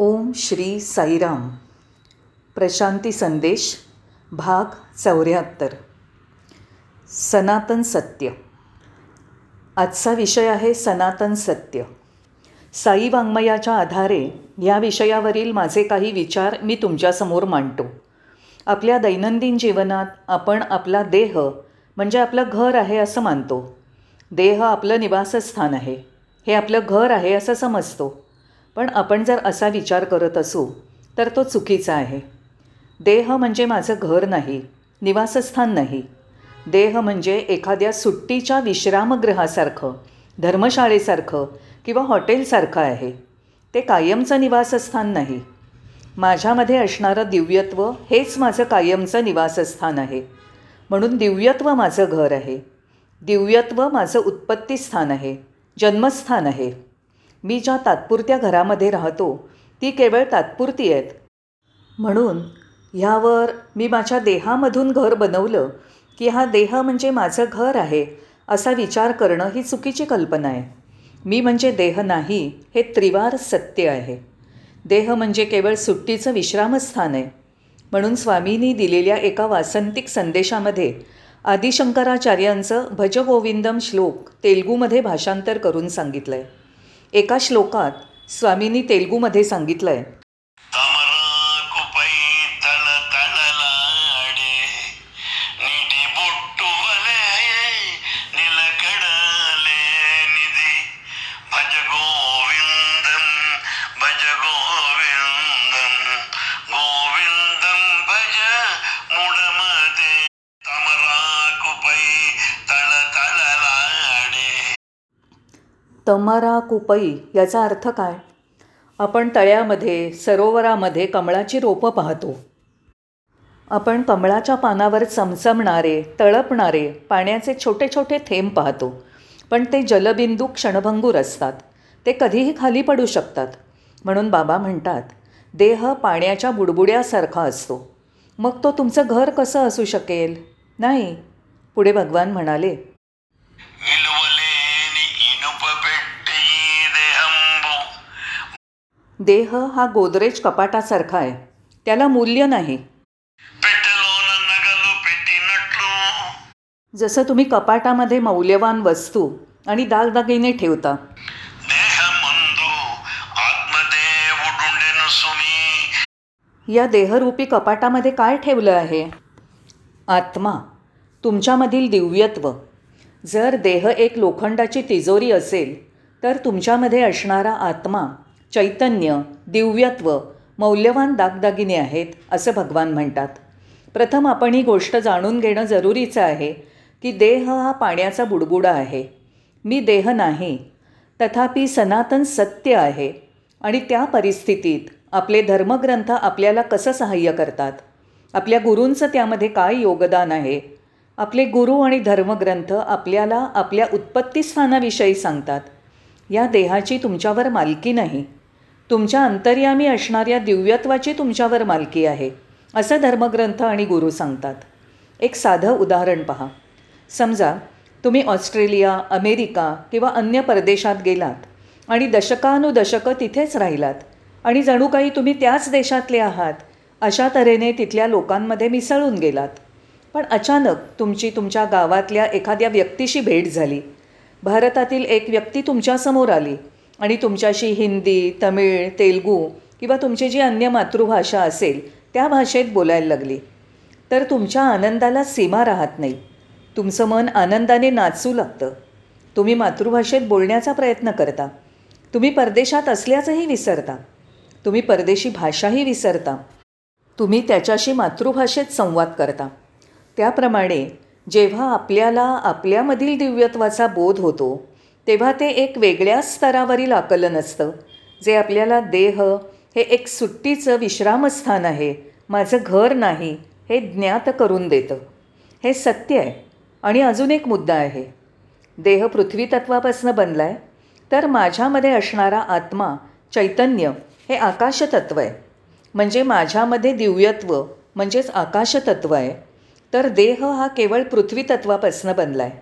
ओम श्री साईराम. प्रशांती संदेश भाग चौऱ्याहत्तर. सनातन सत्य. आजचा विषय आहे सनातन सत्य. साई वाङ्मयाच्या आधारे या विषयावरील माझे काही विचार मी तुमच्यासमोर मांडतो. आपल्या दैनंदिन जीवनात आपण आपला देह म्हणजे आपलं घर आहे असं मानतो. देह आपलं निवासस्थान आहे. हे आपलं घर आहे असं समजतो. पण आपण जर असा विचार करत असू तर तो चुकीचा आहे. देह म्हणजे माझं घर नाही निवासस्थान नाही. देह म्हणजे एखाद्या सुट्टीच्या विश्रामगृहासारखं धर्मशाळेसारखं किंवा हॉटेलसारखं आहे. ते कायमचं निवासस्थान नाही. माझ्यामध्ये असणारं दिव्यत्व हेच माझं कायमचं निवासस्थान आहे. म्हणून दिव्यत्व माझं घर आहे. दिव्यत्व माझं उत्पत्तीस्थान आहे. जन्मस्थान आहे. मी ज्या तात्पुरत्या घरामध्ये राहतो ती केवळ तात्पुरती आहेत. म्हणून ह्यावर मी माझ्या देहामधून घर बनवलं की हा देह म्हणजे माझं घर आहे असा विचार करणं ही चुकीची कल्पना आहे. मी म्हणजे देह नाही हे त्रिवार सत्य आहे. देह म्हणजे केवळ सुट्टीचं विश्रामस्थान आहे. म्हणून स्वामींनी दिलेल्या एका वासंतिक संदेशामध्ये आदिशंकराचार्यांचं भजगोविंदम श्लोक तेलगूमध्ये भाषांतर करून सांगितलं आहे एका श्लोकात स्वामींनी तेलगूमध्ये सांगितलं आहे तमरा कुपई याचा अर्थ काय? आपण तळ्यामध्ये सरोवरामध्ये कमळाची रोपं पाहतो. आपण कमळाच्या पानावर चमचमणारे तळपणारे पाण्याचे छोटे छोटे थेंब पाहतो. पण ते जलबिंदू क्षणभंगूर असतात. ते कधीही खाली पडू शकतात. म्हणून बाबा म्हणतात देह पाण्याच्या बुडबुड्यासारखा असतो. मग तो तुमचं घर कसं असू शकेल? नाही पुढे भगवान म्हणाले. देह हा गोदरेज कपाटासारखा आहे. त्याला मूल्य नाही. जसं तुम्ही कपाटामध्ये मौल्यवान वस्तू आणि दागदागिने ठेवता. या देहरूपी कपाटामध्ये काय ठेवलं आहे? आत्मा तुमच्यामधील दिव्यत्व. जर देह एक लोखंडाची तिजोरी असेल तर तुमच्यामध्ये असणारा आत्मा चैतन्य दिव्यत्व मौल्यवान दागदागिने आहेत असं भगवान म्हणतात. प्रथम आपण ही गोष्ट जाणून घेणं जरुरीचं आहे की देह हा पाण्याचा बुडबुडा आहे. मी देह नाही तथापि सनातन सत्य आहे आणि त्या परिस्थितीत आपले धर्मग्रंथ आपल्याला कसं सहाय्य करतात? आपल्या गुरूंचं त्यामध्ये काय योगदान आहे? आपले गुरु आणि धर्मग्रंथ आपल्याला आपल्या उत्पत्तीस्थानाविषयी सांगतात. या देहाची तुमच्यावर मालकी नाही. तुमच्या अंतर्यामी असणाऱ्या दिव्यत्वाची तुमच्यावर मालकी आहे असं धर्मग्रंथ आणि गुरु सांगतात. एक साधं उदाहरण पहा. समजा तुम्ही ऑस्ट्रेलिया अमेरिका किंवा अन्य परदेशात गेलात आणि दशकानुदशकं तिथेच राहिलात आणि जणू काही तुम्ही त्याच देशातले आहात अशा तऱ्हेने तिथल्या लोकांमध्ये मिसळून गेलात. पण अचानक तुमची तुमच्या गावातल्या एखाद्या व्यक्तीशी भेट झाली. भारतातील एक व्यक्ती तुमच्यासमोर आली. आणि तुमच्याशी हिंदी तमिळ तेलगू किंवा तुमची जी अन्य मातृभाषा असेल त्या भाषेत बोलायला लागली. तर तुमच्या आनंदाला सीमा राहत नाही. तुमचं मन आनंदाने नाचू लागतं. तुम्ही मातृभाषेत बोलण्याचा प्रयत्न करता. तुम्ही परदेशात असल्याचंही विसरता. तुम्ही परदेशी भाषाही विसरता. तुम्ही त्याच्याशी मातृभाषेत संवाद करता. त्याप्रमाणे जेव्हा आपल्याला आपल्यामधील दिव्यत्वाचा बोध होतो तेव्हा ते एक वेगळ्याच स्तरावरील आकलन असतं जे आपल्याला देह हे एक सुट्टीचं विश्रामस्थान आहे माझं घर नाही हे ज्ञात करून देतं. हे सत्य आहे आणि अजून एक मुद्दा आहे. देह पृथ्वी तत्वापासून बनला आहे तर माझ्यामध्ये असणारा आत्मा चैतन्य हे आकाशतत्व आहे. म्हणजे माझ्यामध्ये दिव्यत्व म्हणजेच आकाशतत्व आहे. तर देह हा केवळ पृथ्वी तत्वापासून बनला आहे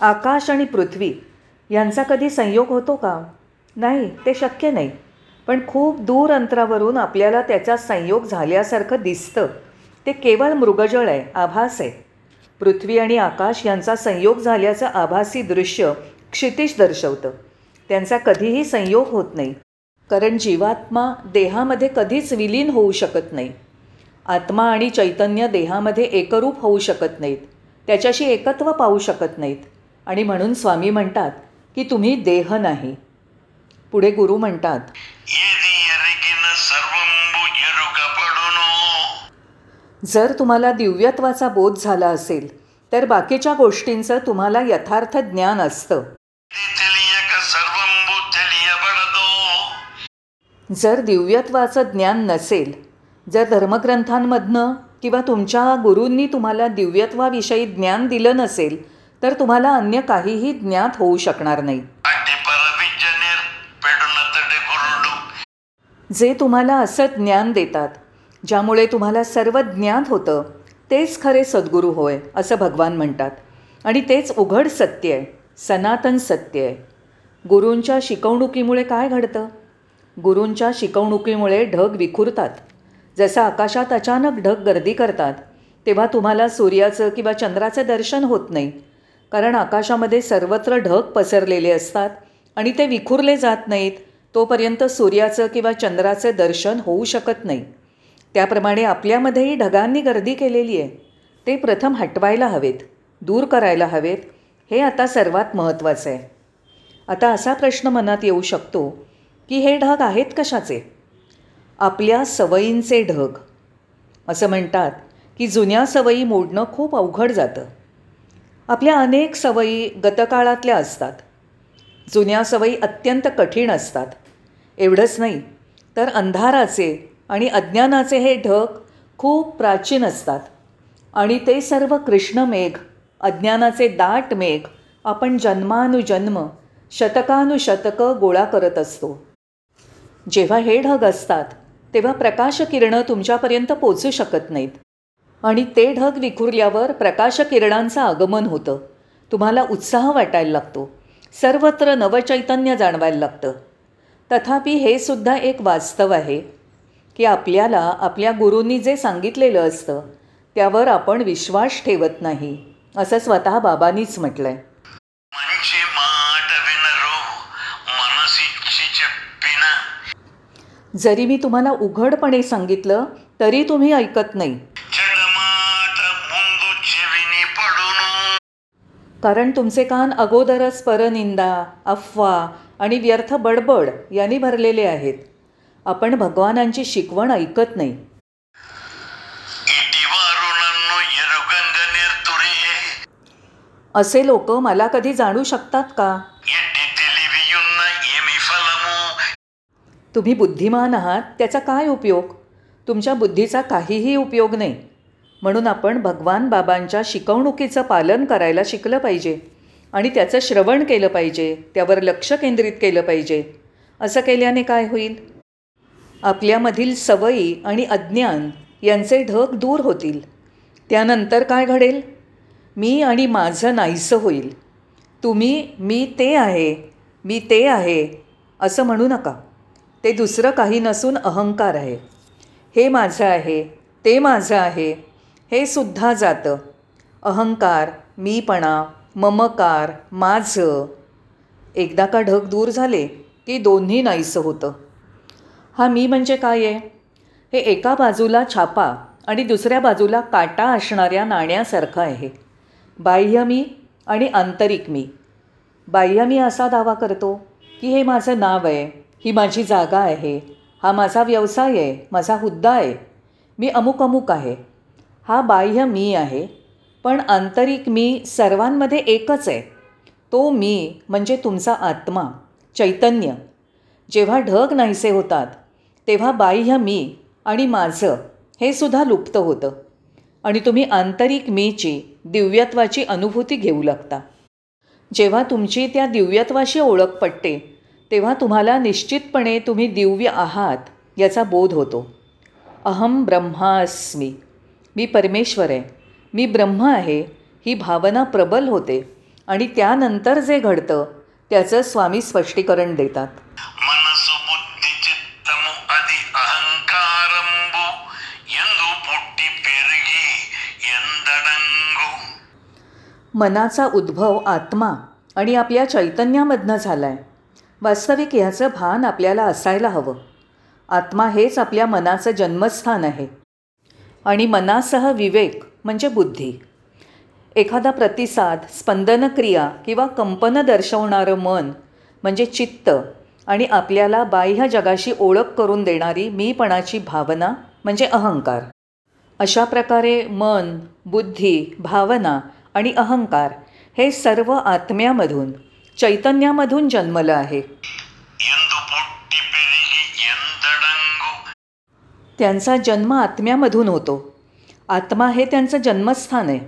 आकाश आणि पृथ्वी यांचा कधी संयोग होतो का? नाही ते शक्य नाही. पण खूप दूर अंतरावरून आपल्याला त्याचा संयोग झाल्यासारखं दिसतं. ते केवळ मृगजळ आहे आभास आहे. पृथ्वी आणि आकाश यांचा संयोग झाल्याचं आभासी दृश्य क्षितिश दर्शवतं. त्यांचा कधीही संयोग होत नाही. कारण जीवात्मा देहामध्ये कधीच विलीन होऊ शकत नाही. आत्मा आणि चैतन्य देहामध्ये एकरूप होऊ शकत नाहीत. त्याच्याशी एकत्व पाहू शकत नाहीत. आणि म्हणून स्वामी म्हणतात की तुम्ही देह नाही. पुढे गुरु म्हणतात जर तुम्हाला दिव्यत्वाचा बोध झाला असेल तर बाकीच्या गोष्टींचं तुम्हाला यथार्थ ज्ञान असतं. जर दिव्यत्वाचं ज्ञान नसेल जर धर्मग्रंथांमधनं किंवा तुमच्या गुरूंनी तुम्हाला दिव्यत्वाविषयी ज्ञान दिलं नसेल तर तुम्हाला अन्य काहीही ज्ञात होऊ शकणार नाही. जे तुम्हाला असं ज्ञान देतात ज्यामुळे तुम्हाला सर्व ज्ञान होतं तेच खरे सद्गुरू होय असं भगवान म्हणतात. आणि तेच उघड सत्य आहे सनातन सत्य आहे. गुरूंच्या शिकवणुकीमुळे काय घडतं? गुरूंच्या शिकवणुकीमुळे ढग विखुरतात. जसं आकाशात अचानक ढग गर्दी करतात तेव्हा तुम्हाला सूर्याचं किंवा चंद्राचं दर्शन होत नाही कारण आकाशामध्ये सर्वत्र ढग पसरलेले असतात आणि ते विखुरले जात नाहीत तोपर्यंत सूर्याचं किंवा चंद्राचं दर्शन होऊ शकत नाही. त्याप्रमाणे आपल्यामध्येही ढगांनी गर्दी केलेली आहे. ते प्रथम हटवायला हवेत दूर करायला हवेत हे आता सर्वात महत्त्वाचं आहे. आता असा प्रश्न मनात येऊ शकतो की हे ढग आहेत कशाचे? आपल्या सवयींचे ढग. असं म्हणतात की जुन्या सवयी मोडणं खूप अवघड जातं. आपल्या अनेक सवयी गतकाळातल्या असतात. जुन्या सवयी अत्यंत कठीण असतात. एवढंच नाही तर अंधाराचे आणि अज्ञानाचे हे ढग खूप प्राचीन असतात. आणि ते सर्व कृष्णमेघ अज्ञानाचे दाट मेघ आपण जन्मानुजन्म शतकानुशतकं गोळा करत असतो. जेव्हा हे ढग असतात तेव्हा प्रकाशकिरणं तुमच्यापर्यंत पोचू शकत नाहीत. आणि ते ढग विखुरल्यावर प्रकाशकिरणांचं आगमन होतं. तुम्हाला उत्साह वाटायला लागतो. सर्वत्र नवचैतन्य जाणवायला लागतं. तथापि हे सुद्धा एक वास्तव आहे की आपल्याला आपल्या गुरूंनी जे सांगितलेलं असतं त्यावर आपण विश्वास ठेवत नाही असं स्वतः बाबांनीच म्हटलं आहे जरी मी तुम्हाला उघडपणे सांगितलं तरी तुम्ही ऐकत नाही. कारण तुमचे कान अगोदरच परनिंदा अफवा आणि व्यर्थ बडबड यांनी भरलेले आहेत. आपण भगवानांची शिकवण ऐकत नाही. असे लोक मला कधी जाणू शकतात का? तुम्ही बुद्धिमान आहात त्याचा काय उपयोग? तुमच्या बुद्धीचा काहीही उपयोग नाही. म्हणून आपण भगवान बाबांच्या शिकवणुकीचं पालन करायला शिकलं पाहिजे. आणि त्याचं श्रवण केलं पाहिजे. त्यावर लक्ष केंद्रित केलं पाहिजे. असं केल्याने काय होईल? आपल्यामधील सवयी आणि अज्ञान यांचे ढग दूर होतील. त्यानंतर काय घडेल? मी आणि माझं नाहीसं होईल. तुम्ही मी ते आहे मी ते आहे असं म्हणू नका. ते दुसरं काही नसून अहंकार आहे. हे माझं आहे ते माझं आहे हे सुद्धा जातं. अहंकार मीपणा ममकार माझं. एकदा का ढग दूर झाले की दोन्ही नाहीसं होतं. हा मी म्हणजे काय आहे? हे एका बाजूला छापा आणि दुसऱ्या बाजूला काटा असणाऱ्या नाण्यासारखं आहे. बाह्य मी आणि आंतरिक मी. बाह्य मी असा दावा करतो की हे माझं नाव आहे ही माझी जागा आहे हा माझा व्यवसाय आहे माझा हुद्दा आहे. मी अमुक अमुक आहे. हा बाह्य मी आहे पण आंतरिक मी सर्वांमध्ये एकच आहे. तो मी म्हणजे तुमचा आत्मा चैतन्य. जेव्हा ढग नाहीसे होतात तेव्हा बाह्य मी आणि माझं हे सुद्धा लुप्त होतं. आणि तुम्ही आंतरिक मीची दिव्यत्वाची अनुभूती घेऊ लागता. जेव्हा तुमची त्या दिव्यत्वाशी ओळख पटते तेव्हा तुम्हाला निश्चितपणे तुम्ही दिव्य आहात याचा बोध होतो. अहम ब्रह्मास्मी. मी परमेश्वर आहे. मी ब्रह्म आहे. ही भावना प्रबल होते. आणि त्यानंतर जे घडतं त्याचं स्वामी स्पष्टीकरण देतात. मनाचा उद्भव आत्मा आणि आपल्या चैतन्यामधनं झाला आहे वास्तविक ह्याचं भान आपल्याला असायला हवं. आत्मा हेच आपल्या मनाचं जन्मस्थान आहे. आणि मनासह विवेक म्हणजे बुद्धी. एखादा प्रतिसाद स्पंदनक्रिया किंवा कंपन दर्शवणारं मन म्हणजे चित्त आणि आपल्याला बाह्य जगाशी ओळख करून देणारी मीपणाची भावना म्हणजे अहंकार. अशा प्रकारे मन बुद्धी भावना आणि अहंकार हे सर्व आत्म्यामधून चैतन्यामधून जन्मलं आहे. त्यांचा जन्म आत्म्यामधून होतो. आत्मा हे त्यांचं जन्मस्थान आहे.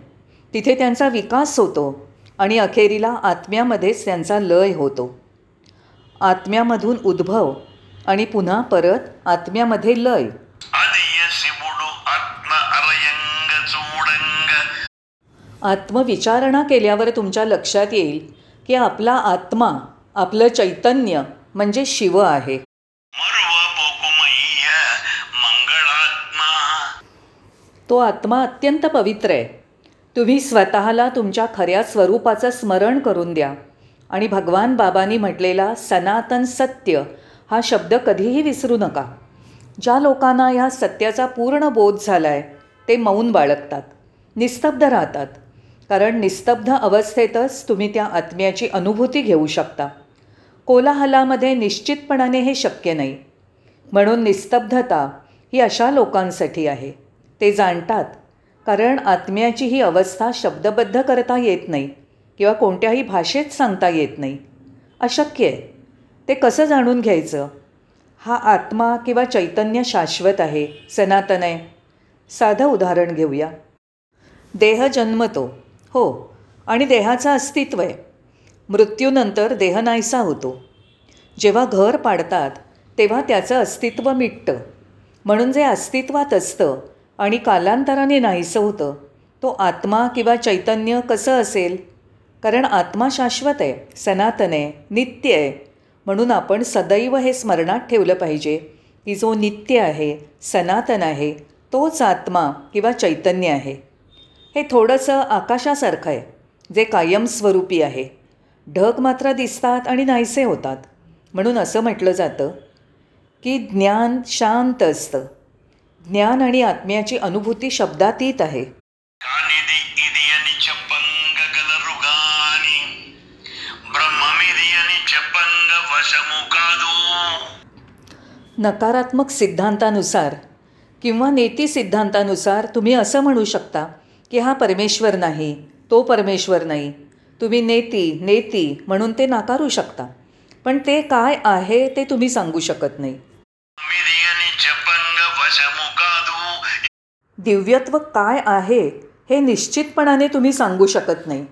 तिथे त्यांचा विकास होतो आणि अखेरीला आत्म्यामध्येच त्यांचा लय होतो. आत्म्यामधून उद्भव आणि पुन्हा परत आत्म्यामध्ये लय. आत्मविचारणा केल्यावर तुमच्या लक्षात येईल की आपला आत्मा आपलं चैतन्य म्हणजे शिव आहे. तो आत्मा अत्यंत पवित्र आहे. तुम्ही स्वतःला तुमच्या खऱ्या स्वरूपाचं स्मरण करून द्या. आणि भगवान बाबांनी म्हटलेला सनातन सत्य हा शब्द कधीही विसरू नका. ज्या लोकांना ह्या सत्याचा पूर्ण बोध झाला आहे ते मौन बाळगतात निस्तब्ध राहतात. कारण निस्तब्ध अवस्थेतच तुम्ही त्या आत्म्याची अनुभूती घेऊ शकता. कोलाहलामध्ये निश्चितपणाने हे शक्य नाही. म्हणून निस्तब्धता ही अशा लोकांसाठी आहे. ते जाणतात. कारण आत्म्याची ही अवस्था शब्दबद्ध करता येत नाही किंवा कोणत्याही भाषेत सांगता येत नाही. अशक्य आहे. ते कसं जाणून घ्यायचं? हा आत्मा किंवा चैतन्य शाश्वत आहे सनातन आहे. साधं उदाहरण घेऊया. देह जन्मतो. हो आणि देहाचं अस्तित्व आहे. मृत्यूनंतर देह नाहीसा होतो. जेव्हा घर पाडतात तेव्हा त्याचं अस्तित्व मिटतं. म्हणून जे अस्तित्वात असतं आणि कालांतराने नाहीसं होतं. तो आत्मा किंवा चैतन्य कसं असेल? कारण आत्मा शाश्वत आहे सनातन आहे नित्य आहे. म्हणून आपण सदैव हे स्मरणात ठेवलं पाहिजे की जो नित्य आहे सनातन आहे तोच आत्मा किंवा चैतन्य आहे. हे थोडंसं आकाशासारखं आहे जे कायमस्वरूपी आहे. ढग मात्र दिसतात आणि नाहीसे होतात. म्हणून असं म्हटलं जातं की ज्ञान शांत असतं. ज्ञान आणि आत्म्याची अनुभूती शब्दातीत आहे. नकारात्मक सिद्धांतानुसार किंवा नेती सिद्धांतानुसार तुम्ही असं म्हणू शकता की हा परमेश्वर नाही तो परमेश्वर नाही. तुम्ही नेती नेती म्हणून ते नाकारू शकता. पण ते काय आहे ते तुम्ही सांगू शकत नाही. दिव्यत्व काय आहे हे निश्चितपणाने तुम्ही सांगू शकत नाही.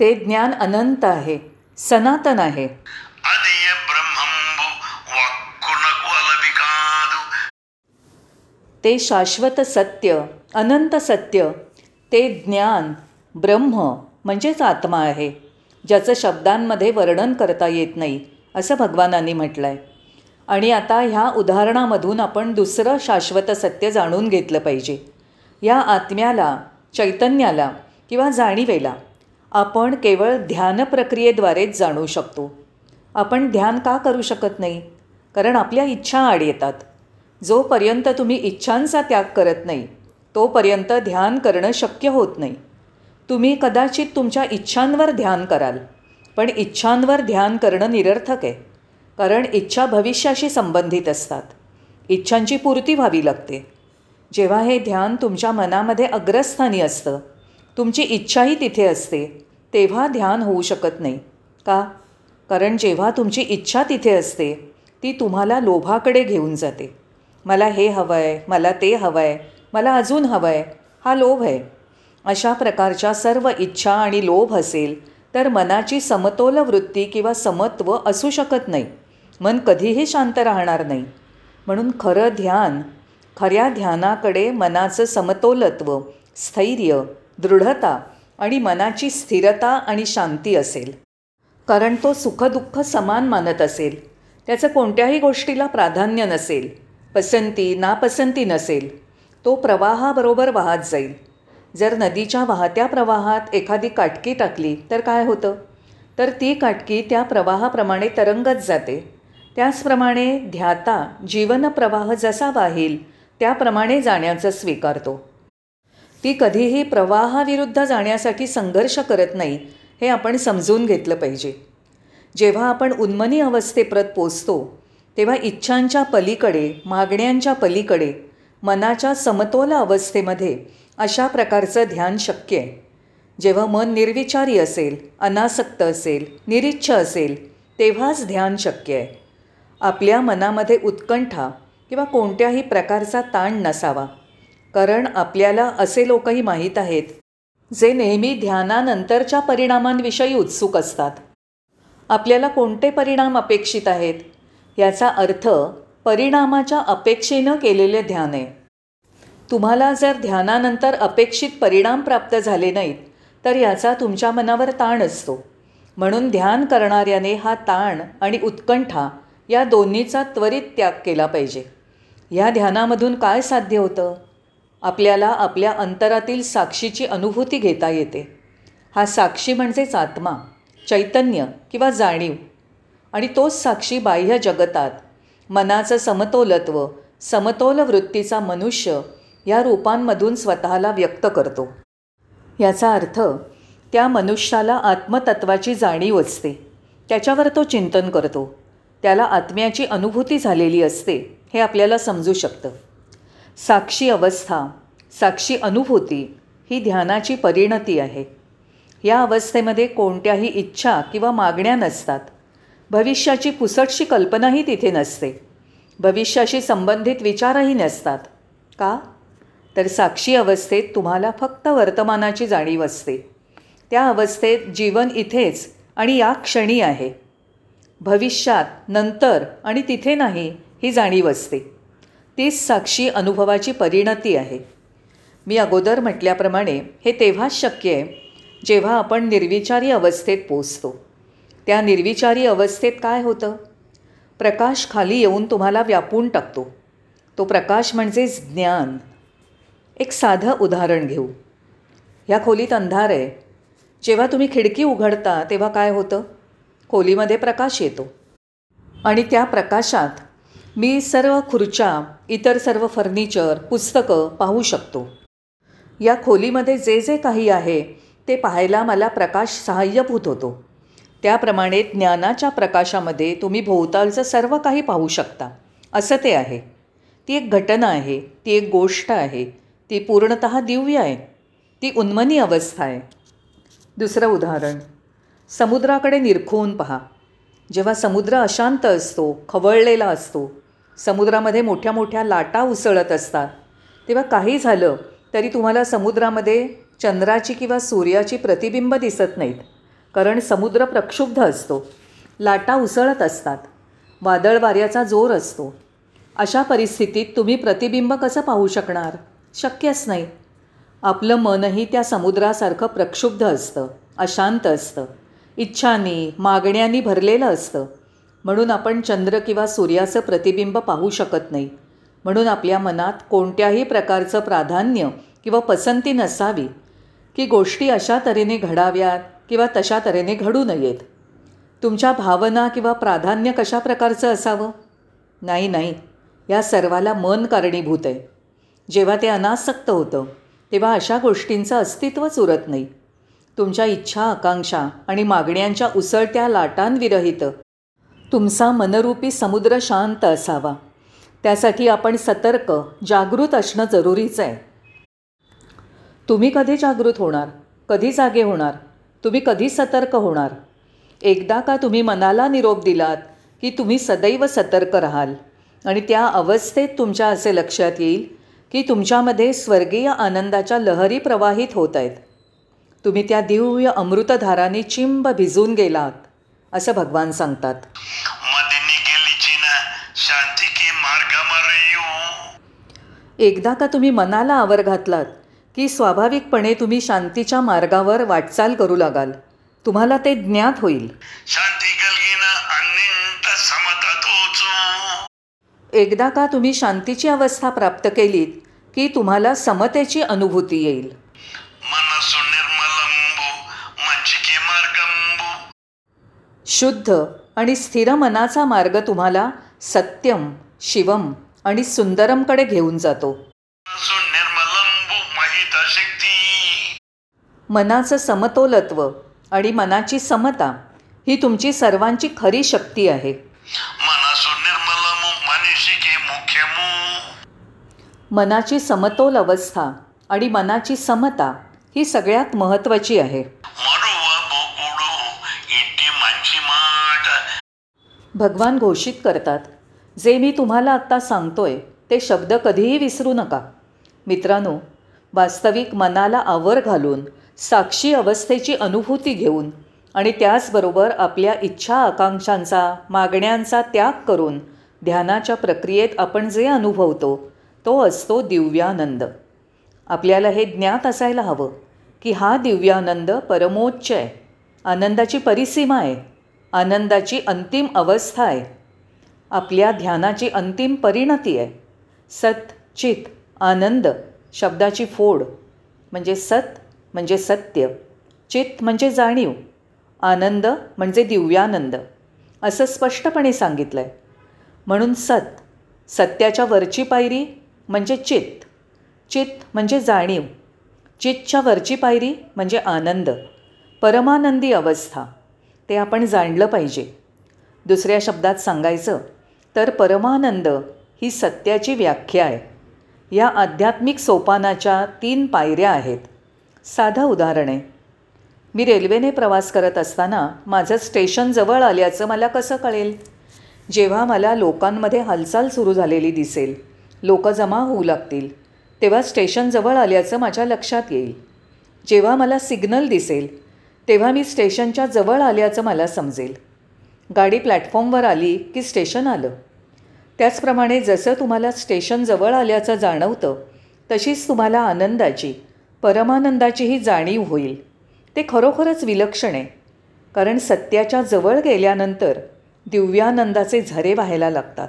ते ज्ञान अनंत आहे सनातन आहे. ते शाश्वत सत्य अनंत सत्य ते ज्ञान ब्रह्म म्हणजेच आत्मा आहे ज्याचं शब्दांमध्ये वर्णन करता येत नाही असं भगवानांनी म्हटलं आहे आणि आता ह्या उदाहरणामधून आपण दुसरं शाश्वत सत्य जाणून घेतलं पाहिजे. या आत्म्याला चैतन्याला किंवा जाणीवेला आपण केवळ ध्यान प्रक्रियेद्वारेच जाणू शकतो. आपण ध्यान का करू शकत नाही? कारण आपल्या इच्छा आड येतात. जोपर्यंत तुम्ही इच्छांचा त्याग करत नाही तोपर्यंत ध्यान करणं शक्य होत नाही. तुम्ही कदाचित तुमच्या इच्छांवर ध्यान कराल पण इच्छांवर ध्यान करणं निरर्थक आहे. कारण इच्छा भविष्याशी संबंधित असतात. इच्छांची पूर्ती व्हावी लागते. जेव्हा हे ध्यान तुमच्या मनामध्ये अग्रस्थानी असतं तुमची इच्छाही तिथे असते तेव्हा ध्यान होऊ शकत नाही. का? कारण जेव्हा तुमची इच्छा तिथे असते ती तुम्हाला लोभाकडे घेऊन जाते. मला हे हवं आहे मला ते हवं आहे मला अजून हवं आहे हा लोभ आहे. अशा प्रकारच्या सर्व इच्छा आणि लोभ असेल तर मनाची समतोल वृत्ती किंवा समत्व असू शकत नाही. मन कधीही शांत राहणार नाही. म्हणून खरं ध्यान खऱ्या ध्यानाकडे मनाचं समतोलत्व स्थैर्य दृढता आणि मनाची स्थिरता आणि शांती असेल. कारण तो सुखदुःख समान मानत असेल. त्याचं कोणत्याही गोष्टीला प्राधान्य नसेल. पसंती नापसंती नसेल. तो प्रवाहाबरोबर वाहत जाईल. जर नदीच्या वाहत्या प्रवाहात एखादी काटकी टाकली तर काय होतं? तर ती काटकी त्या प्रवाहाप्रमाणे तरंगत जाते. त्याचप्रमाणे ध्याता जीवनप्रवाह जसा वाहील त्याप्रमाणे जाण्याचं स्वीकारतो. ती कधीही प्रवाहाविरुद्ध जाण्यासाठी संघर्ष करत नाही हे आपण समजून घेतलं पाहिजे. जेव्हा आपण उन्मनी अवस्थेप्रत पोचतो तेव्हा इच्छांच्या पलीकडे मागण्यांच्या पलीकडे मनाच्या समतोल अवस्थेमध्ये अशा प्रकारचं ध्यान शक्य आहे. जेव्हा मन निर्विचारी असेल अनासक्त असेल निरिच्छ असेल तेव्हाच ध्यान शक्य आहे. आपल्या मनामध्ये उत्कंठा किंवा कोणत्याही प्रकारचा ताण नसावा. कारण आपल्याला असे लोकही माहीत आहेत जे नेहमी ध्यानानंतरच्या परिणामांविषयी उत्सुक असतात. आपल्याला कोणते परिणाम अपेक्षित आहेत? याचा अर्थ परिणामाच्या अपेक्षेनं केलेले ध्यान आहे. तुम्हाला जर ध्यानानंतर अपेक्षित परिणाम प्राप्त झाले नाहीत तर याचा तुमच्या मनावर ताण असतो. म्हणून ध्यान करणाऱ्याने हा ताण आणि उत्कंठा या दोन्हीचा त्वरित त्याग केला पाहिजे. ह्या ध्यानामधून काय साध्य होतं? आपल्याला आपल्या अंतरातील साक्षीची अनुभूती घेता येते. हा साक्षी म्हणजेच आत्मा चैतन्य किंवा जाणीव. आणि तोच साक्षी बाह्य जगतात. मनाचं समतोलत्व समतोल वृत्तीचा मनुष्य या रूपांमधून स्वतःला व्यक्त करतो. याचा अर्थ त्या मनुष्याला आत्मतत्वाची जाणीव असते. त्याच्यावर तो चिंतन करतो. त्याला आत्म्याची अनुभूती झालेली असते हे आपल्याला समजू शकतं. साक्षी अवस्था साक्षी अनुभूती ही ध्यानाची परिणती आहे. या अवस्थेमध्ये कोणत्याही इच्छा किंवा मागण्या नसतात. भविष्याची पुसटशी कल्पनाही तिथे नसते. भविष्याशी संबंधित विचारही नसतात. का? तर साक्षी अवस्थेत तुम्हाला फक्त वर्तमानाची जाणीव असते. त्या अवस्थेत जीवन इथेच आणि या क्षणी आहे. भविष्यात नंतर आणि तिथे नाही ही जाणीव असते. तीच साक्षी अनुभवाची परिणती आहे. मी अगोदर म्हटल्याप्रमाणे हे तेव्हाच शक्य आहे जेव्हा आपण निर्विचारी अवस्थेत पोचतो त्या निर्विचारी अवस्थेत काय होतं? प्रकाश खाली येऊन तुम्हाला व्यापून टाकतो. तो प्रकाश म्हणजेच ज्ञान. एक साधं उदाहरण घेऊ. ह्या खोलीत अंधार आहे. जेव्हा तुम्ही खिडकी उघडता तेव्हा काय होतं? खोलीमध्ये प्रकाश येतो. आणि त्या प्रकाशात मी सर्व खुर्च्या इतर सर्व फर्निचर पुस्तकं पाहू शकतो. या खोलीमध्ये जे जे काही आहे ते पाहायला मला प्रकाश सहाय्यभूत होतो. त्याप्रमाणे ज्ञानाच्या प्रकाशामध्ये तुम्ही भोवतालचं सर्व काही पाहू शकता. असं ते आहे. ती एक घटना आहे ती एक गोष्ट आहे ती पूर्णत दिव्य आहे ती उन्मनी अवस्था आहे. दुसरं उदाहरण. समुद्राकडे निरखून पहा. जेव्हा समुद्र अशांत असतो खवळलेला असतो समुद्रामध्ये मोठ्या मोठ्या लाटा उसळत असतात तेव्हा काही झालं तरी तुम्हाला समुद्रामध्ये चंद्राची किंवा सूर्याची प्रतिबिंब दिसत नाहीत कारण समुद्र प्रक्षुब्ध असतो लाटा उसळत असतात वादळ वाऱ्याचा जोर असतो. अशा परिस्थितीत तुम्ही प्रतिबिंब कसं पाहू शकणार? शक्यच नाही. आपलं मनही त्या समुद्रासारखं प्रक्षुब्ध असतं अशांत असतं. इच्छांनी मागण्यांनी भरलेलं असतं. म्हणून आपण चंद्र किंवा सूर्याचं प्रतिबिंब पाहू शकत नाही. म्हणून आपल्या मनात कोणत्याही प्रकारचं प्राधान्य किंवा पसंती नसावी की गोष्टी अशा तऱ्हेने घडाव्यात किंवा तशा तऱ्हेने घडू नयेत. तुमच्या भावना किंवा प्राधान्य कशा प्रकारचं असावं? नाही नाही. या सर्वाला मन कारणीभूत आहे. जेव्हा ते अनासक्त होतं तेव्हा अशा गोष्टींचं अस्तित्वच उरत नाही. तुमच्या इच्छा आकांक्षा आणि मागण्यांच्या उसळत्या लाटांविरहित तुमचा मनरूपी समुद्र शांत असावा. त्यासाठी आपण सतर्क जागृत असणं जरुरीचं आहे. तुम्ही कधी जागृत होणार? कधी जागे होणार? तुम्ही कधी सतर्क होणार? एकदा का तुम्ही मनाला निरोप दिलात की तुम्ही सदैव सतर्क राहाल आणि त्या अवस्थेत तुमच्या असे लक्षात येईल की तुमच्यामध्ये स्वर्गीय आनंदाच्या लहरी प्रवाहित होत आहेत. तुम्ही त्या दिव्य अमृतधाराने चिंब भिजून गेलात असं भगवान सांगतात. एकदा का तुम्ही मनाला आवर घातलात की स्वाभाविकपणे तुम्ही शांतीच्या मार्गावर वाटचाल करू लागाल तुम्हाला ते ज्ञात होईल. एकदा का तुम्ही शांतीची अवस्था प्राप्त केलीत की तुम्हाला समतेची अनुभूती येईल. शुद्ध आणि स्थिर मनाचा मार्ग तुम्हाला सत्यम शिवम आणि सुंदरमकडे घेऊन जातो. मनाचं समतोलत्व आणि मनाची समता ही तुमची सर्वांची खरी शक्ती आहे. मनाची समतोल अवस्था आणि मनाची समता ही सगळ्यात महत्त्वाची आहे. भगवान घोषित करतात. जे मी तुम्हाला आत्ता सांगतोय ते शब्द कधीही विसरू नका. मित्रांनो वास्तविक मनाला आवर घालून साक्षी अवस्थेची अनुभूती घेऊन आणि त्याचबरोबर आपल्या इच्छा आकांक्षांचा मागण्यांचा त्याग करून ध्यानाच्या प्रक्रियेत आपण जे अनुभवतो तो असतो दिव्यानंद. आपल्याला हे ज्ञात असायला हवं की हा दिव्यानंद परमोच्च आहे. आनंदाची परिसीमा आहे. आनंदाची अंतिम अवस्था आहे. आपल्या ध्यानाची अंतिम परिणती आहे. सत चित आनंद शब्दाची फोड म्हणजे सत म्हणजे सत्य. चित म्हणजे जाणीव. आनंद म्हणजे दिव्यानंद. असं स्पष्टपणे सांगितलं आहे म्हणून सत सत्याच्या वरची पायरी म्हणजे चित. चित म्हणजे जाणीव. चितच्या वरची पायरी म्हणजे आनंद. परमानंदी अवस्था. ते आपण जाणलं पाहिजे. दुसऱ्या शब्दात सांगायचं तर परमानंद ही सत्याची व्याख्या आहे. या आध्यात्मिक सोपानाच्या तीन पायऱ्या आहेत. साधं उदाहरण आहे. मी रेल्वेने प्रवास करत असताना माझं स्टेशन जवळ आल्याचं मला कसं कळेल? जेव्हा मला लोकांमध्ये हालचाल सुरू झालेली दिसेल लोक जमा होऊ लागतील तेव्हा स्टेशन जवळ आल्याचं माझ्या लक्षात येईल. जेव्हा मला सिग्नल दिसेल तेव्हा मी स्टेशनच्या जवळ आल्याचं मला समजेल. गाडी प्लॅटफॉर्मवर आली की स्टेशन आलं. त्याचप्रमाणे जसं तुम्हाला स्टेशन जवळ आल्याचं जाणवतं तशीच तुम्हाला आनंदाची परमानंदाचीही जाणीव होईल. ते खरोखरच विलक्षण आहे. कारण सत्याच्या जवळ गेल्यानंतर दिव्यानंदाचे झरे व्हायला लागतात.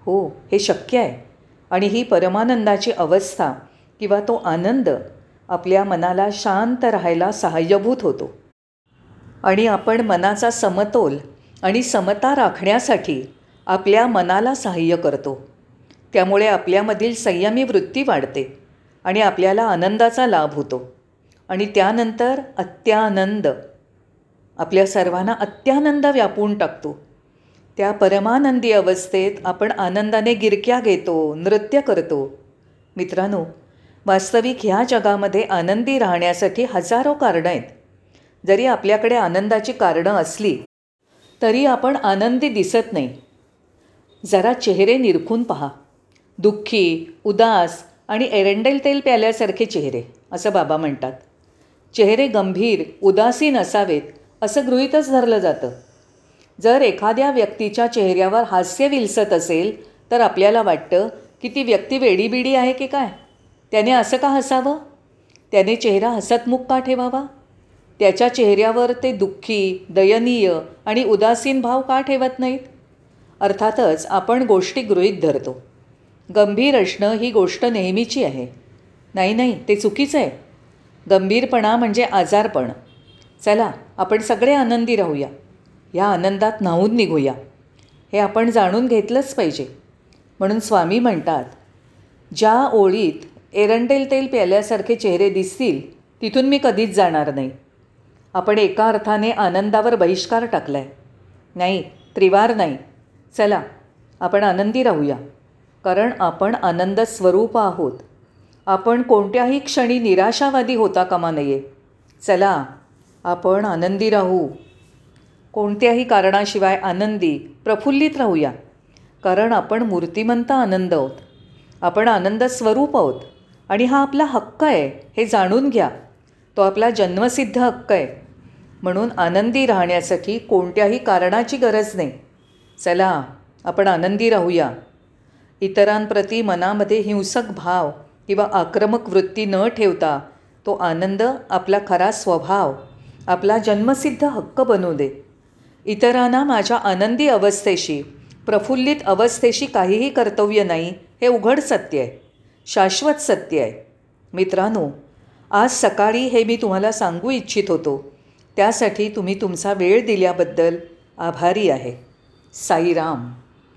हो हे शक्य आहे. आणि ही परमानंदाची अवस्था किंवा तो आनंद आपल्या मनाला शांत राहायला सहाय्यभूत होतो. आणि आपण मनाचा समतोल आणि समता राखण्यासाठी आपल्या मनाला सहाय्य करतो. त्यामुळे आपल्यामधील संयमी वृत्ती वाढते आणि आपल्याला आनंदाचा लाभ होतो. आणि त्यानंतर अत्यानंद. आपल्या सर्वांना अत्यानंद व्यापून टाकतो. त्या परमानंदी अवस्थेत आपण आनंदाने गिरक्या घेतो नृत्य करतो. मित्रांनो वास्तविक ह्या जगामध्ये आनंदी राहण्यासाठी हजारो कारणं आहेत. जरी आपल्याकडे आनंदाची कारणं असली तरी आपण आनंदी दिसत नाही. जरा चेहरे निरखून पहा. दुःखी उदास आणि एरंडेल तेल प्याल्यासारखे चेहरे असं बाबा म्हणतात. चेहरे गंभीर उदासीन असावेत असं गृहीतच धरलं जातं. जर एखाद्या व्यक्तीच्या चेहऱ्यावर हास्य विलसत असेल तर आपल्याला वाटतं की ती व्यक्ती वेडीबिडी आहे की काय? त्याने असं का हसावं? त्याने चेहरा हसतमुख का ठेवावा? त्याच्या चेहऱ्यावर ते दुःखी दयनीय आणि उदासीन भाव का ठेवत नाहीत? अर्थातच आपण गोष्टी गृहीत धरतो. गंभीर असणं ही गोष्ट नेहमीची आहे. नाही नाही ते चुकीचं आहे. गंभीरपणा म्हणजे आजारपण. चला आपण सगळे आनंदी राहूया. ह्या आनंदात न्हावून निघूया. हे आपण जाणून घेतलंच पाहिजे. म्हणून स्वामी म्हणतात ज्या ओळीत एरंडेल तेल प्याल्यासारखे चेहरे दिसतील तिथून मी कधीच जाणार नाही. आपण एका अर्थाने आनंदावर बहिष्कार टाकला आहे नाही त्रिवार नाही. चला आपण आनंदी राहूया. कारण आपण आनंद स्वरूप आहोत. आपण कोणत्याही क्षणी निराशावादी होता कामा नये. चला आपण आनंदी राहू. कोणत्याही कारणाशिवाय आनंदी प्रफुल्लित राहूया. कारण आपण मूर्तिमंत आनंद आहोत. आपण आनंद स्वरूप आहोत. आणि हा आपला हक्क आहे हे जाणून घ्या. तो आपला जन्मसिद्ध हक्क आहे. म्हणून आनंदी राहण्यासाठी कोणत्याही कारणाची गरज नाही. चला आपण आनंदी राहूया. इतरांप्रती मनामध्ये हिंसक भाव किंवा आक्रमक वृत्ती न ठेवता तो आनंद आपला खरा स्वभाव आपला जन्मसिद्ध हक्क बनू दे. इतरांना माझ्या आनंदी अवस्थेशी प्रफुल्लित अवस्थेशी काहीही कर्तव्य नाही हे उघड सत्य आहे शाश्वत सत्य आहे. मित्रांनो आज सकाळी हे मी तुम्हाला सांगू इच्छित होतो. त्यासाठी तुम्ही तुमचा वेळ दिल्याबद्दल आभारी आहे. साईराम.